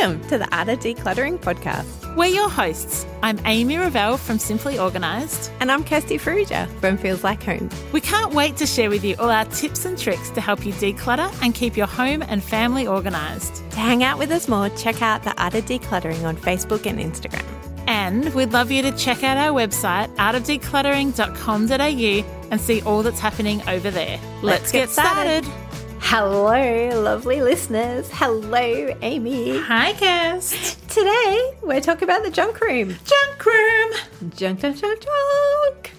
Welcome to the Art of Decluttering podcast. We're your hosts. I'm Amy Revell from Simply Organised. And I'm Kirsty Farrugia from Feels Like Home. We can't wait to share with you all our tips and tricks to help you declutter and keep your home and family organised. To hang out with us more, check out the Art of Decluttering on Facebook and Instagram. And we'd love you to check out our website, artofdecluttering.com.au, and see all that's happening over there. Let's, Let's get, get started. started. Hello, lovely listeners. Hello, Amy. Hi, Kirst. Today, we're talking about the junk room. Junk room. Junk, junk, junk, junk.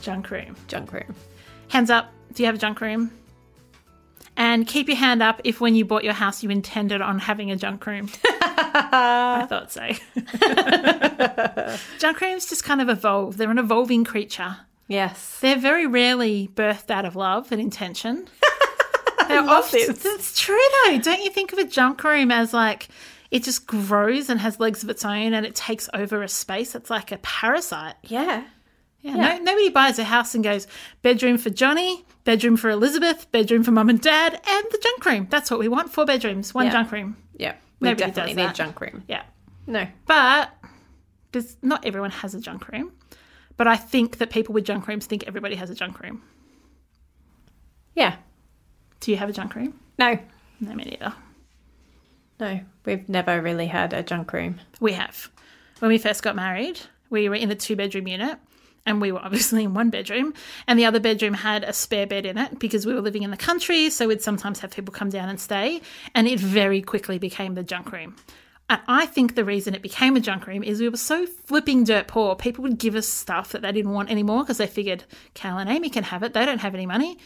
Junk room. Junk room. Hands up. Do you have a junk room? And keep your hand up if when you bought your house you intended on having a junk room. I thought so. junk rooms just kind of evolve. They're an evolving creature. Yes. They're very rarely birthed out of love and intention. They're love often, this. That's true though. Don't you think of a junk room as like it just grows and has legs of its own and it takes over a space? It's like a parasite. Yeah. Yeah, No, nobody buys a house and goes bedroom for Johnny, bedroom for Elizabeth, bedroom for mum and dad, and the junk room. That's what we want. Four bedrooms, one Yeah. junk room. Yeah. We Nobody definitely does need that. junk room. Yeah, No. but does not everyone has a junk room. But I think that people with junk rooms think everybody has a junk room. Yeah. Do you have a junk room? No. No, me neither. No. We've never really had a junk room. We have. When we first got married, we were in a two bedroom unit and we were obviously in one bedroom and the other bedroom had a spare bed in it because we were living in the country so we'd sometimes have people come down and stay and it very quickly became the junk room and i think the reason it became a junk room is we were so flipping dirt poor people would give us stuff that they didn't want anymore because they figured cal and amy can have it they don't have any money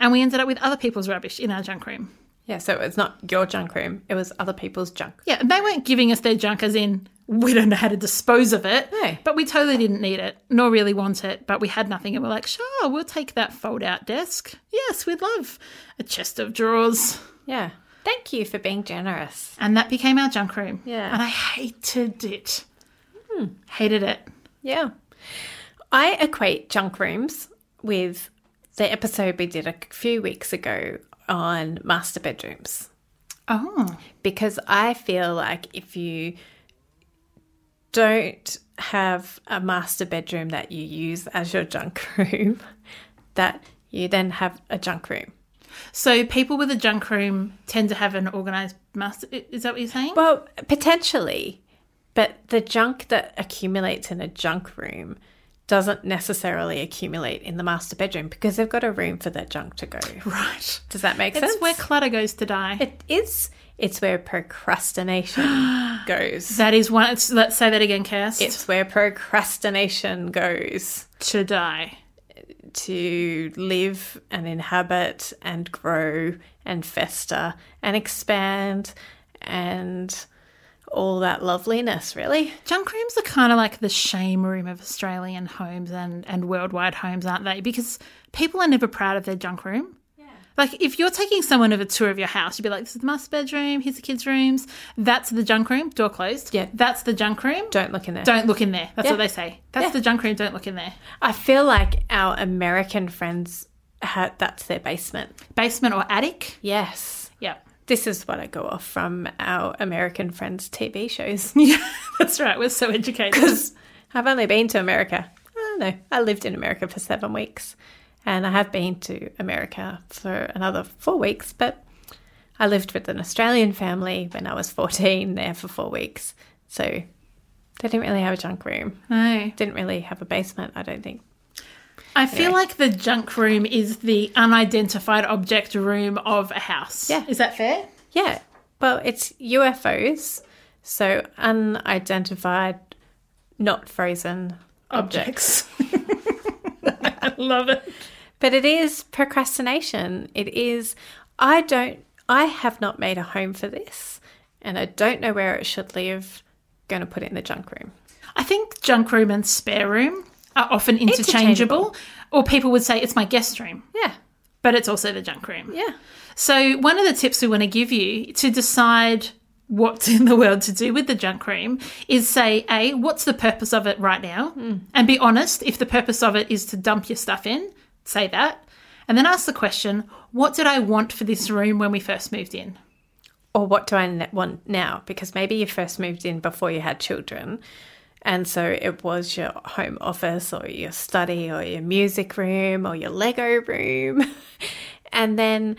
and we ended up with other people's rubbish in our junk room Yeah, so it's not your junk room, it was other people's junk. Yeah, they weren't giving us their junk as in we don't know how to dispose of it. No. But we totally didn't need it, nor really want it. But we had nothing, and we're like, sure, we'll take that fold-out desk. Yes, we'd love a chest of drawers, Yeah. Thank you for being generous. and that became our junk room. Yeah. and I hated it. Hmm. Hated it. Yeah. I equate junk rooms with the episode we did a few weeks ago on master bedrooms Oh, because I feel like if you don't have a master bedroom that you use as your junk room, that you then have a junk room. so people with a junk room tend to have an organized master. Is that what you're saying? Well, potentially, but the junk that accumulates in a junk room doesn't necessarily accumulate in the master bedroom because they've got a room for their junk to go. right. Does that make It's sense? It's where clutter goes to die. it is. It's where procrastination goes. that is one. It's, let's say that again, Cass. It's where procrastination goes to die. to live and inhabit and grow and fester and expand and all that loveliness, really. Junk rooms are kind of like the shame room of Australian homes and, and worldwide homes, aren't they? Because people are never proud of their junk room. Yeah. Like if you're taking someone of a tour of your house, you'd be like, "This is the master bedroom. Here's the kids' rooms. That's the junk room. Door closed. Yeah. That's the junk room. Don't look in there. Don't look in there. That's Yeah. what they say. That's Yeah. the junk room. Don't look in there. I feel like our American friends had that's their basement. Basement or attic. Yes. Yeah. This is what I go off from our American friends' TV shows. Yeah, that's right. We're so educated. Because I've only been to America. I don't know. I lived in America for seven weeks. And I have been to America for another four weeks, but I lived with an Australian family when I was 14 there for four weeks. So they didn't really have a junk room. No. Didn't really have a basement, I don't think. I feel like the junk room is the unidentified object room of a house. Yeah. Is that fair? Yeah. Well, it's UFOs. So unidentified, not frozen objects. I love it. But it is procrastination. It is, I don't, I have not made a home for this and I don't know where it should live. Going to put it in the junk room. I think junk room and spare room are often interchangeable, Interchangeable. or people would say it's my guest room, Yeah. but it's also the junk room. Yeah. So, one of the tips we want to give you to decide what's in the world to do with the junk room is say, A, what's the purpose of it right now? Hmm. And be honest. If the purpose of it is to dump your stuff in, say that. And then ask the question, what did I want for this room when we first moved in? Or what do I want now? Because maybe you first moved in before you had children. And so it was your home office or your study or your music room or your Lego room. and then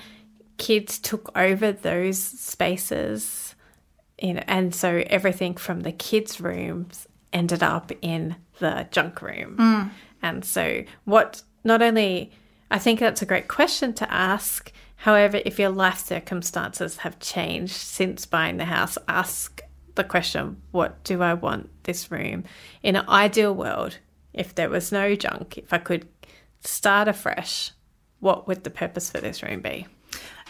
kids took over those spaces, you know, and so everything from the kids' rooms ended up in the junk room. Hmm. And so, what not only I think that's a great question to ask. However, if your life circumstances have changed since buying the house, ask the question what do I want this room? In an ideal world, if there was no junk, if I could start afresh, what would the purpose for this room be?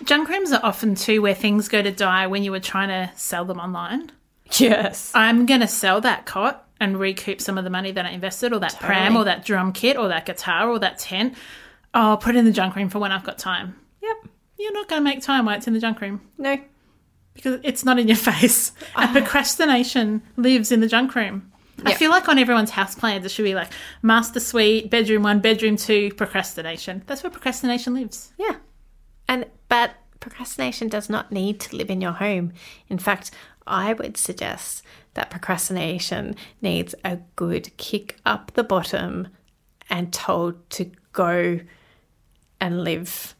Junk rooms are often too where things go to die when you were trying to sell them online. Yes. I'm going to sell that cot and recoup some of the money that I invested, or that pram, or that drum kit, or that guitar, or that tent. I'll put it in the junk room for when I've got time. Yep. You're not going to make time while it's in the junk room No. Because it's not in your face. And uh-huh. procrastination lives in the junk room. I feel like on everyone's house plans, it should be like master suite, bedroom one, bedroom two, procrastination. That's where procrastination lives. Yeah. And but procrastination does not need to live in your home. In fact, I would suggest that procrastination needs a good kick up the bottom and told to go and live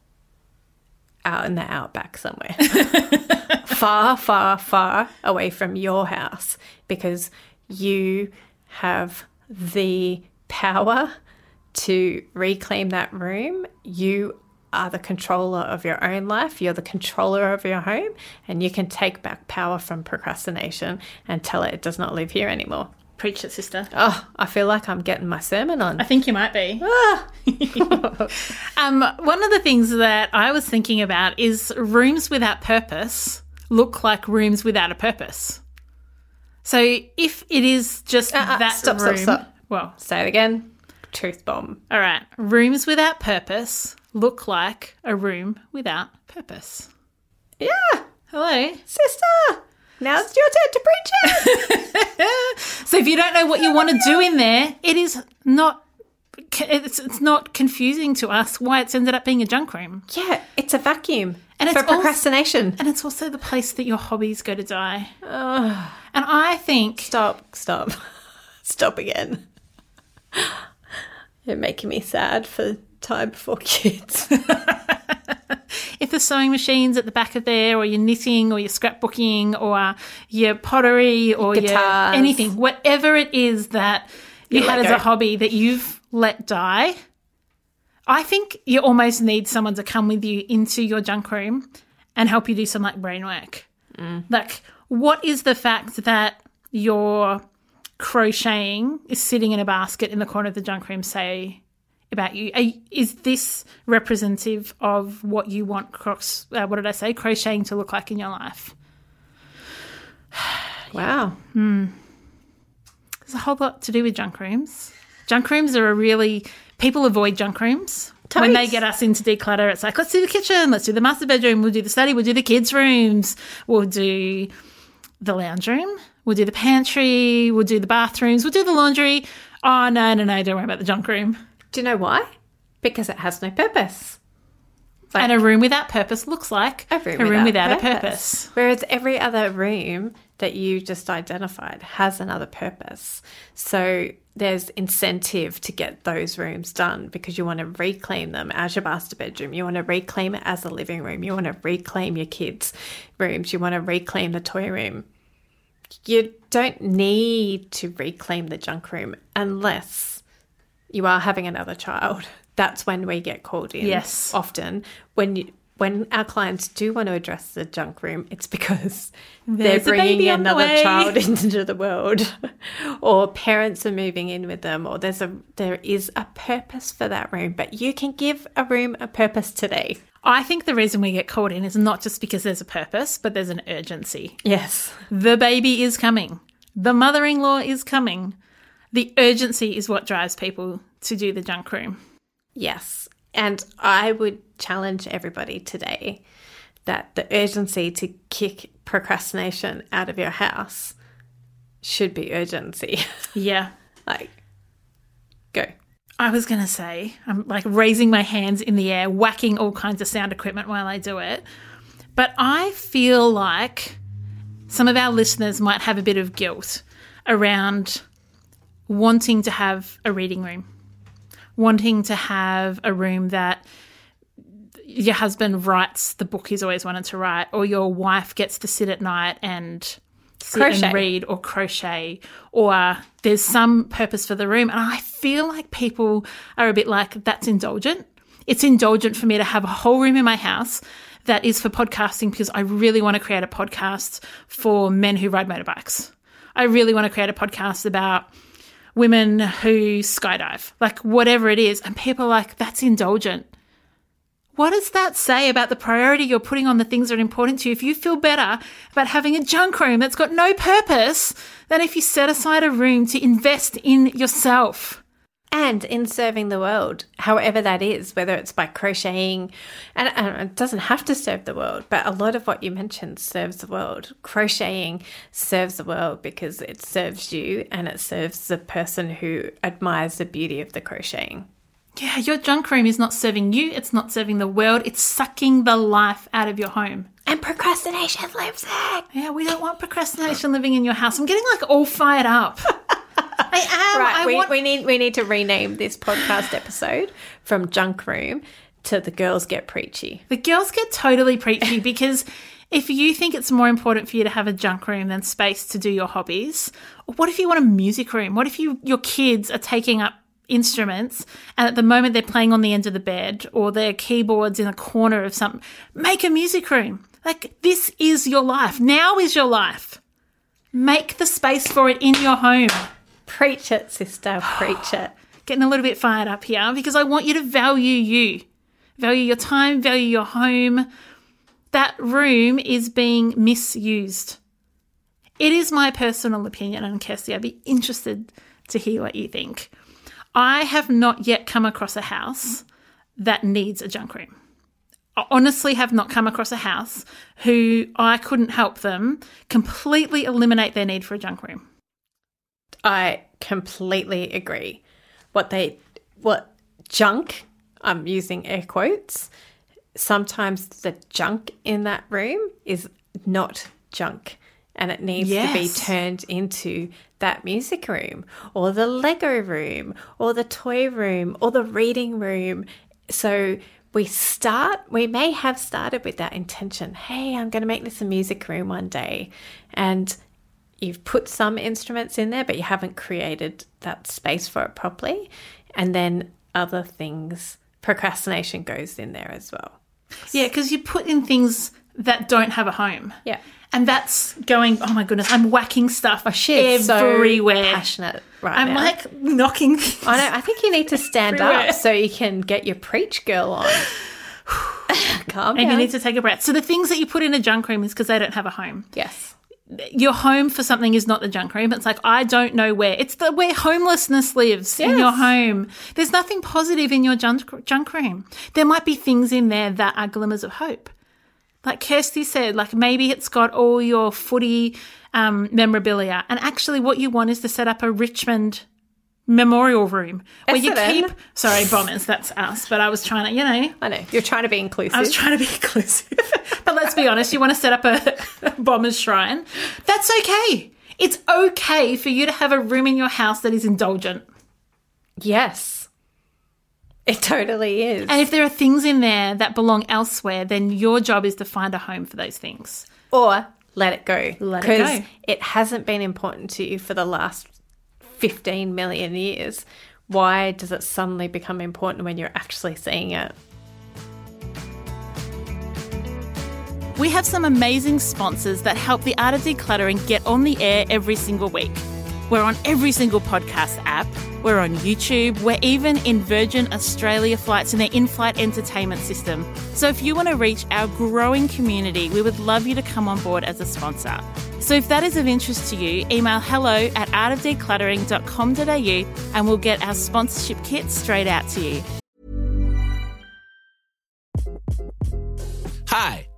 out in the outback somewhere. far, far, far away from your house because you have the power to reclaim that room. You are the controller of your own life. You're the controller of your home, and you can take back power from procrastination and tell it it does not live here anymore. Preach it, sister. Oh, I feel like I'm getting my sermon on. I think you might be. um, one of the things that I was thinking about is rooms without purpose look like rooms without a purpose. So if it is just uh, that stop, stop, room, stop. well, Say it again. Truth bomb. all right, rooms without purpose look like a room without purpose. Yeah, Hello. sister. Now it's your turn to preach it. So if you don't know what you want to do in there, it is not. It's, it's not confusing to us why it's ended up being a junk room. yeah, it's a vacuum. And for it's also- procrastination. And it's also the place that your hobbies go to die. And I think Stop, stop, stop again. You're making me sad for time before kids. if the sewing machine's at the back of there, or you're knitting, or you're scrapbooking, or your pottery, or your anything, whatever it is that you had as a hobby that you've let die, I think you almost need someone to come with you into your junk room and help you do some like brain work. Like, what is the fact that your crocheting is sitting in a basket in the corner of the junk room say about you? Are, is this representative of what you want cross? Uh, what did I say? Crocheting to look like in your life? Wow. There's a whole lot to do with junk rooms. Junk rooms are a really people avoid junk rooms. When they get us into declutter, it's like, let's do the kitchen, let's do the master bedroom, we'll do the study, we'll do the kids' rooms, we'll do the lounge room, we'll do the pantry, we'll do the bathrooms, we'll do the laundry. Oh, no, no, no, don't worry about the junk room. Do you know why? Because it has no purpose. Like- and a room without purpose looks like a room, without, a purpose. Whereas every other room that you just identified has another purpose. So there's incentive to get those rooms done because you want to reclaim them as your master bedroom. You want to reclaim it as a living room. You want to reclaim your kids' rooms. You want to reclaim the toy room. You don't need to reclaim the junk room unless you are having another child. That's when we get called in. Yes. Often when you, when our clients do want to address the junk room, it's because they're bringing baby on the another child into the world, or parents are moving in with them, or there's a there is a purpose for that room. But you can give a room a purpose today. I think the reason we get called in is not just because there's a purpose, but there's an urgency. Yes. The baby is coming. The mother in law is coming. The urgency is what drives people to do the junk room. Yes. And I would challenge everybody today that the urgency to kick procrastination out of your house should be urgency. Yeah. like, go. I was going to say, I'm like raising my hands in the air, whacking all kinds of sound equipment while I do it. But I feel like some of our listeners might have a bit of guilt around wanting to have a reading room, wanting to have a room that your husband writes the book he's always wanted to write, or your wife gets to sit at night and sit Crochet. and read or crochet, or there's some purpose for the room. And I feel like people are a bit like, that's indulgent. It's indulgent for me to have a whole room in my house that is for podcasting because I really want to create a podcast for men who ride motorbikes. I really want to create a podcast about women who skydive, like whatever it is. And people are like, that's indulgent. What does that say about the priority you're putting on the things that are important to you? If you feel better about having a junk room that's got no purpose than if you set aside a room to invest in yourself. and in serving the world, however that is, whether it's by crocheting, and, and it doesn't have to serve the world, but a lot of what you mentioned serves the world. Crocheting serves the world because it serves you and it serves the person who admires the beauty of the crocheting. Yeah, your junk room is not serving you, it's not serving the world, it's sucking the life out of your home. And procrastination lives there. Yeah, we don't want procrastination living in your house. I'm getting like all fired up. I am. Right, I we, want we need we need to rename this podcast episode from junk room to the girls get preachy. The girls get totally preachy because if you think it's more important for you to have a junk room than space to do your hobbies, what if you want a music room? What if you your kids are taking up instruments and at the moment they're playing on the end of the bed or their keyboards in a corner of something? Make a music room. Like this is your life. Now is your life. Make the space for it in your home. Preach it, sister, preach it. getting a little bit fired up here because I want you to value you, value your time, value your home. That room is being misused. It is my personal opinion, and Kirsty, I'd be interested to hear what you think. I have not yet come across a house that needs a junk room. I honestly have not come across a house who I couldn't help them completely eliminate their need for a junk room. I completely agree. What they, what junk, I'm using air quotes, sometimes the junk in that room is not junk and it needs to be turned into that music room or the Lego room or the toy room or the reading room. So we start, we may have started with that intention hey, I'm going to make this a music room one day. And you've put some instruments in there, but you haven't created that space for it properly. And then other things, procrastination goes in there as well. Yeah, because you put in things that don't have a home. Yeah. And that's going, oh my goodness, I'm whacking stuff She's everywhere. so passionate right I'm now. like knocking. I know. I think you need to stand Everywhere. up so you can get your preach girl on. Calm And down. you need to take a breath. So the things that you put in a junk room is because they don't have a home. yes. your home for something is not the junk room. It's like I don't know where. It's the where homelessness lives in your home. There's nothing positive in your junk junk room. There might be things in there that are glimmers of hope. Like Kirsty said, like maybe it's got all your footy um, memorabilia, and actually, what you want is to set up a Richmond memorial room where you keep. Sorry, bombers, that's us. But I was trying to, you know, I know you're trying to be inclusive. I was trying to be inclusive. but let's be honest, you want to set up a, a bomber's shrine. That's okay. It's okay for you to have a room in your house that is indulgent. yes, it totally is. And if there are things in there that belong elsewhere, then your job is to find a home for those things. or let it go. Let it Because go. it hasn't been important to you for the last 15 million years. Why does it suddenly become important when you're actually seeing it? We have some amazing sponsors that help the art of decluttering get on the air every single week. We're on every single podcast app. We're on YouTube. We're even in Virgin Australia flights in their in flight entertainment system. So if you want to reach our growing community, we would love you to come on board as a sponsor. So if that is of interest to you, email hello at artofdecluttering.com.au and we'll get our sponsorship kit straight out to you. Hi,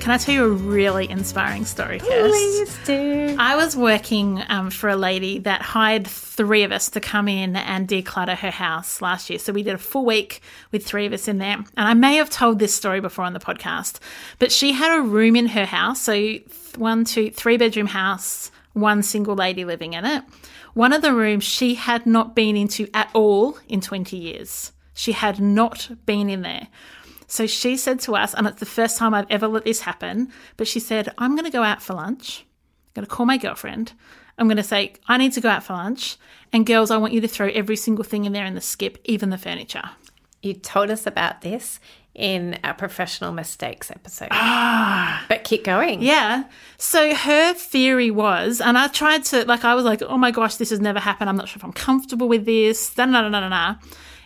Can I tell you a really inspiring story, Kirst? Please do. I was working um, for a lady that hired three of us to come in and declutter her house last year. So we did a full week with three of us in there. And I may have told this story before on the podcast, but she had a room in her house. So one, two, three bedroom house, one single lady living in it. One of the rooms she had not been into at all in 20 years. She had not been in there. So she said to us, and it's the first time I've ever let this happen, but she said, I'm going to go out for lunch. I'm going to call my girlfriend. I'm going to say, I need to go out for lunch. And girls, I want you to throw every single thing in there in the skip, even the furniture. You told us about this in our professional mistakes episode. Ah. But keep going. Yeah. So her theory was, and I tried to, like, I was like, oh my gosh, this has never happened. I'm not sure if I'm comfortable with this. Da, da, da, da, da.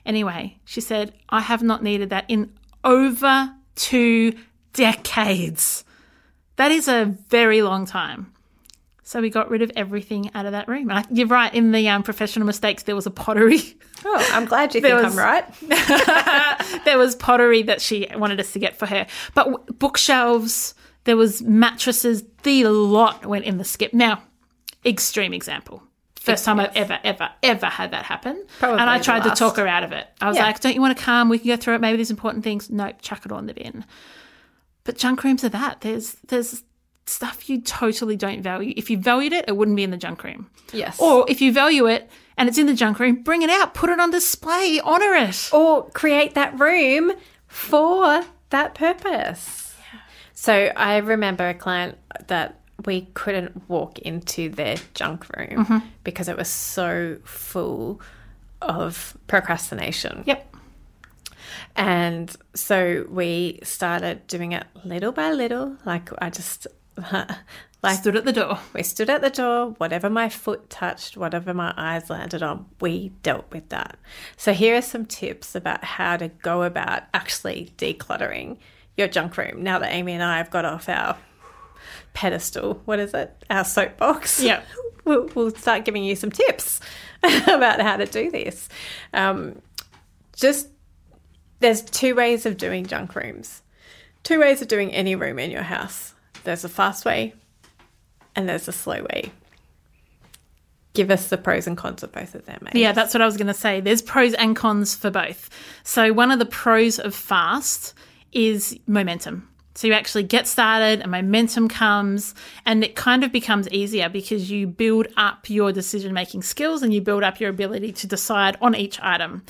Anyway, she said, I have not needed that in over two decades. That is a very long time. So we got rid of everything out of that room. And I, you're right. In the um, professional mistakes, there was a pottery. Oh, I'm glad you think was- I'm right. there was pottery that she wanted us to get for her. But w- bookshelves, there was mattresses. The lot went in the skip. Now, extreme example. First time I've ever, ever, ever had that happen. Probably and I tried to talk her out of it. I was Yeah. like, don't you want to come? We can go through it. Maybe there's important things. Nope, chuck it all in the bin. But junk rooms are that. There's there's stuff you totally don't value. If you valued it, it wouldn't be in the junk room. Yes. Or if you value it and it's in the junk room, bring it out, put it on display, honor it. or create that room for that purpose. So I remember a client that we couldn't walk into their junk room mm-hmm. because it was so full of procrastination. Yep. And so we started doing it little by little. Like I just like Stood at the door. we stood at the door, whatever my foot touched, whatever my eyes landed on, we dealt with that. So, here are some tips about how to go about actually decluttering your junk room now that Amy and I have got off our pedestal. What is it? Our soapbox. Yeah. We'll, we'll start giving you some tips about how to do this. Um, just there's two ways of doing junk rooms, two ways of doing any room in your house. There's a fast way, and there's a slow way. Give us the pros and cons of both of them. Yeah, that's what I was going to say. There's pros and cons for both. So, one of the pros of fast is momentum. So, you actually get started and momentum comes, and it kind of becomes easier because you build up your decision making skills and you build up your ability to decide on each item.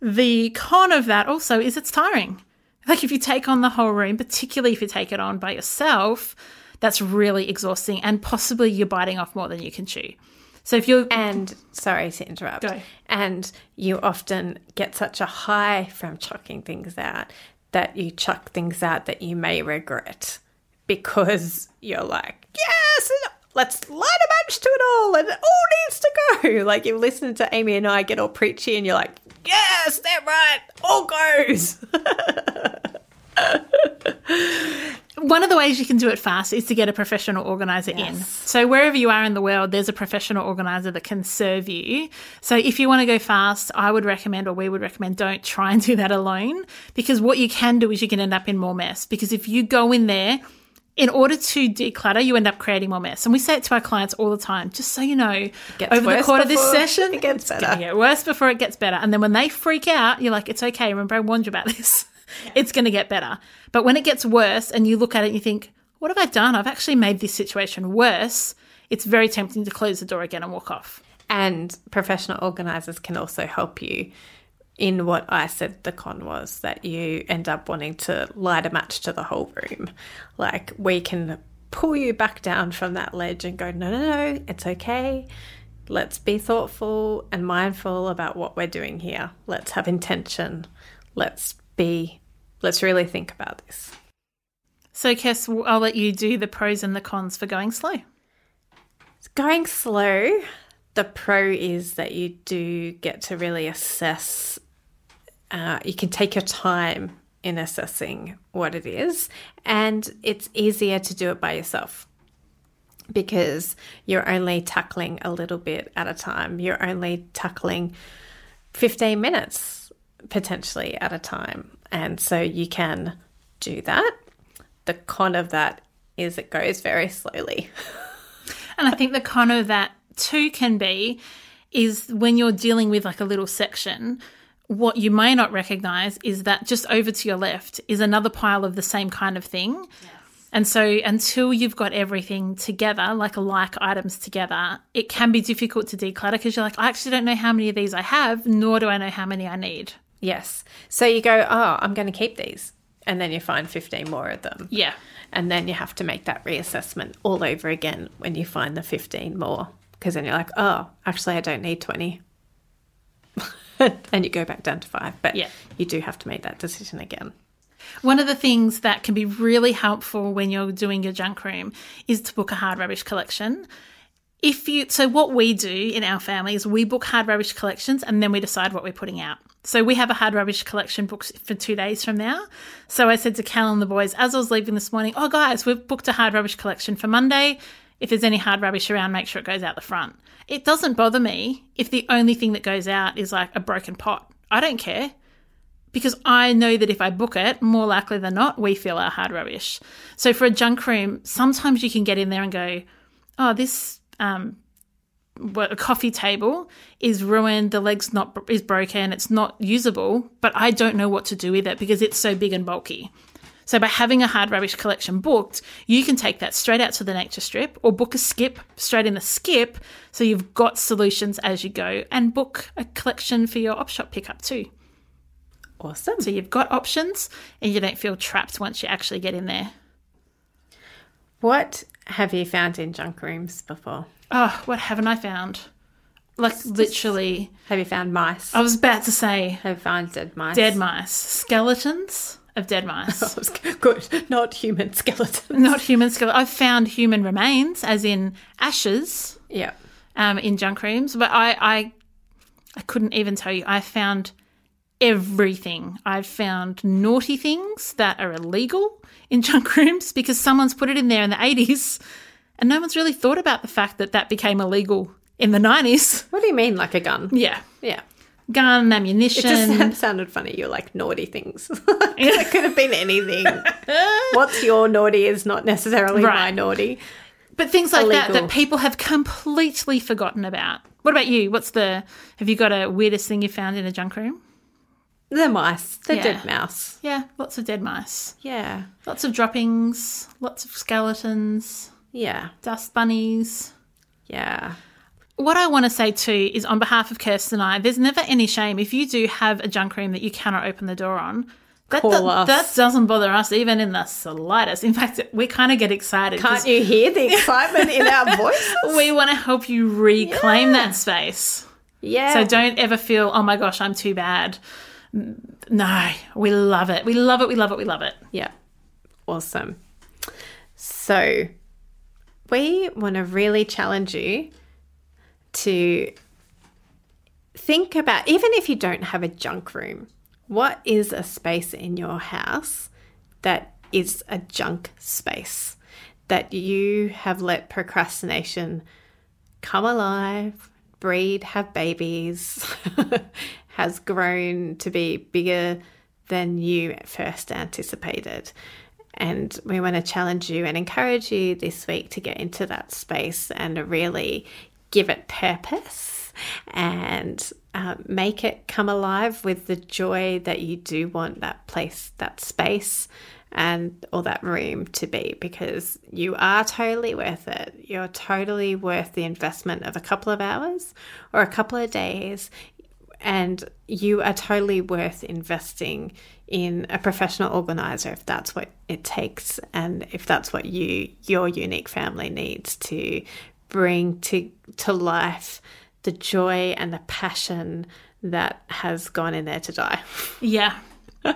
The con of that also is it's tiring. Like, if you take on the whole room, particularly if you take it on by yourself, that's really exhausting and possibly you're biting off more than you can chew. So if you're And sorry to interrupt. Go. And you often get such a high from chucking things out that you chuck things out that you may regret because you're like, yes, let's light a match to it all and it all needs to go. Like you listen to Amy and I get all preachy and you're like, yes, they're right, all goes. one of the ways you can do it fast is to get a professional organizer in. So wherever you are in the world, there's a professional organizer that can serve you. So if you want to go fast, I would recommend, or we would recommend, don't try and do that alone because what you can do is you can end up in more mess. Because if you go in there, in order to declutter, you end up creating more mess. And we say it to our clients all the time, just so you know, over the course of this session, it gets it's better. get worse before it gets better. And then when they freak out, you're like, it's okay. Remember, I warned you about this. It's going to get better. But when it gets worse and you look at it and you think, what have I done? I've actually made this situation worse. It's very tempting to close the door again and walk off. And professional organizers can also help you in what I said the con was that you end up wanting to light a match to the whole room. Like we can pull you back down from that ledge and go, no, no, no, it's okay. Let's be thoughtful and mindful about what we're doing here. Let's have intention. Let's be, let's really think about this. So, Kes, I'll let you do the pros and the cons for going slow. Going slow, the pro is that you do get to really assess, uh, you can take your time in assessing what it is, and it's easier to do it by yourself because you're only tackling a little bit at a time. You're only tackling 15 minutes potentially at a time. And so you can do that. The con of that is it goes very slowly. And I think the con of that too can be is when you're dealing with like a little section, what you may not recognize is that just over to your left is another pile of the same kind of thing. And so until you've got everything together, like like items together, it can be difficult to declutter because you're like, I actually don't know how many of these I have, nor do I know how many I need. Yes. So you go, oh, I'm going to keep these. And then you find 15 more of them. Yeah. And then you have to make that reassessment all over again when you find the 15 more. Because then you're like, oh, actually, I don't need 20. and you go back down to five. But Yeah. you do have to make that decision again. One of the things that can be really helpful when you're doing your junk room is to book a hard rubbish collection. If you so what we do in our family is we book hard rubbish collections and then we decide what we're putting out. So we have a hard rubbish collection booked for two days from now. So I said to Cal and the boys as I was leaving this morning, "Oh guys, we've booked a hard rubbish collection for Monday. If there's any hard rubbish around, make sure it goes out the front." It doesn't bother me if the only thing that goes out is like a broken pot. I don't care because I know that if I book it, more likely than not, we feel our hard rubbish. So for a junk room, sometimes you can get in there and go, oh, this um, a coffee table is ruined, the leg's not is broken, it's not usable, but I don't know what to do with it because it's so big and bulky. So by having a hard rubbish collection booked, you can take that straight out to the nature strip or book a skip straight in the skip so you've got solutions as you go and book a collection for your op shop pickup too. Awesome. So you've got options and you don't feel trapped once you actually get in there. What have you found in junk rooms before? Oh, what haven't I found? Like literally, Have you found mice? I was about to say have you found dead mice? dead mice, skeletons of dead mice. Good. Not human skeletons. Not human skeleton. I've found human remains, as in ashes, Yeah. um, in junk rooms, but I, I, I couldn't even tell you. I found everything. I've found naughty things that are illegal in junk rooms because someone's put it in there in the 80s and no one's really thought about the fact that that became illegal in the 90s. What do you mean, like a gun? Yeah. Yeah. Gun, ammunition. It just sounded funny. You're like naughty things. it could have been anything. What's your naughty is not necessarily my naughty. But things like that that people have completely forgotten about. What about you? What's the have you got a weirdest thing you found in a junk room? The mice, the Yeah. dead mouse. Yeah, lots of dead mice. Yeah. Lots of droppings, lots of skeletons, Yeah. dust bunnies. Yeah. What I want to say too is on behalf of Kirsten and I, there's never any shame if you do have a junk room that you cannot open the door on. That, Call do- us. that doesn't bother us even in the slightest. In fact, we kind of get excited. Can't you hear the excitement in our voice? We want to help you reclaim Yeah. that space. Yeah. So don't ever feel, oh my gosh, I'm too bad. No, we love it. We love it. We love it. We love it. Yeah. Awesome. So, we want to really challenge you to think about, even if you don't have a junk room, what is a space in your house that is a junk space that you have let procrastination come alive, breed, have babies, has grown to be bigger than you at first anticipated. And we want to challenge you and encourage you this week to get into that space and really give it purpose and uh, make it come alive with the joy that you do want that place, that space, and or that room to be because you are totally worth it. You're totally worth the investment of a couple of hours or a couple of days and you are totally worth investing in a professional organizer if that's what it takes and if that's what you your unique family needs to bring to to life the joy and the passion that has gone in there to die. Yeah.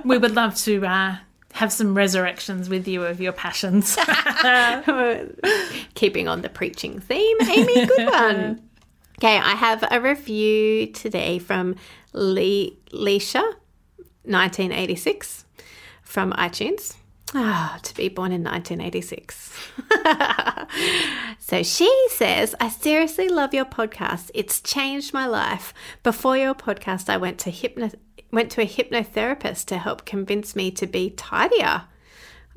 we would love to uh, have some resurrections with you of your passions. Keeping on the preaching theme, Amy, good one. Okay, I have a review today from Lee, Lisha, 1986, from iTunes. Ah, to be born in 1986. so she says, I seriously love your podcast. It's changed my life. Before your podcast, I went to hypno- went to a hypnotherapist to help convince me to be tidier.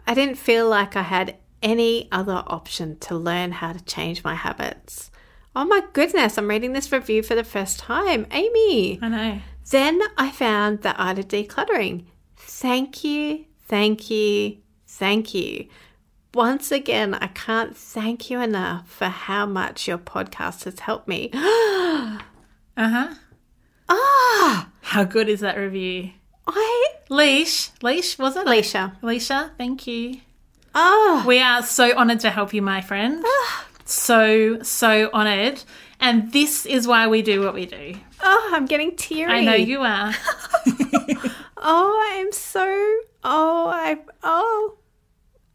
I didn't feel like I had any other option to learn how to change my habits. Oh my goodness, I'm reading this review for the first time. Amy. I know. Then I found the art of decluttering. Thank you, thank you, thank you. Once again, I can't thank you enough for how much your podcast has helped me. Uh huh. ah, How good is that review? I, Leash. Leash, was it? Alicia. Alicia, thank you. Oh, We are so honoured to help you, my friend. so, so honoured. And this is why we do what we do. Oh, I'm getting teary. I know you are. Oh, I am so. Oh, I. Oh.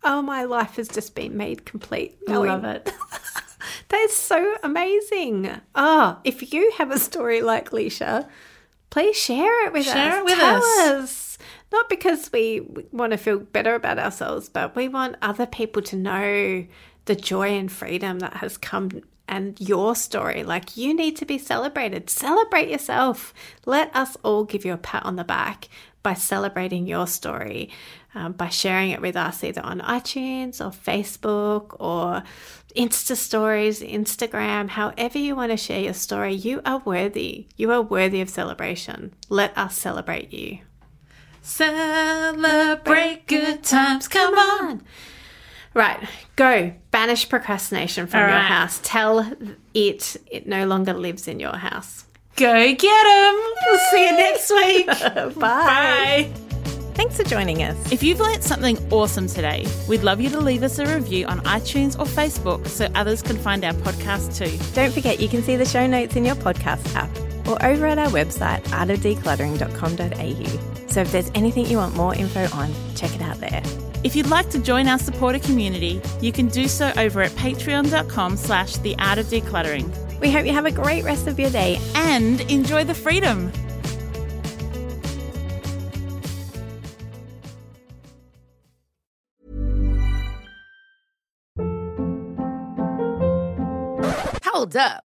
Oh, my life has just been made complete. I love it. That is so amazing. Oh, if you have a story like Leisha, please share it with us. Share it with Tell us. us. Not because we want to feel better about ourselves, but we want other people to know the joy and freedom that has come and your story. Like you need to be celebrated. Celebrate yourself. Let us all give you a pat on the back by celebrating your story, um, by sharing it with us either on iTunes or Facebook or Insta stories, Instagram, however you want to share your story. You are worthy. You are worthy of celebration. Let us celebrate you. Celebrate good times. Come on. Right, go. Banish procrastination from All your right. house. Tell it it no longer lives in your house. Go get 'em. We'll see you next week. Bye. Bye. Thanks for joining us. If you've learnt something awesome today, we'd love you to leave us a review on iTunes or Facebook so others can find our podcast too. Don't forget you can see the show notes in your podcast app or over at our website artofdecluttering.com.au. So if there's anything you want more info on, check it out there. If you'd like to join our supporter community, you can do so over at patreon.com slash the art of decluttering. We hope you have a great rest of your day and enjoy the freedom. Hold up.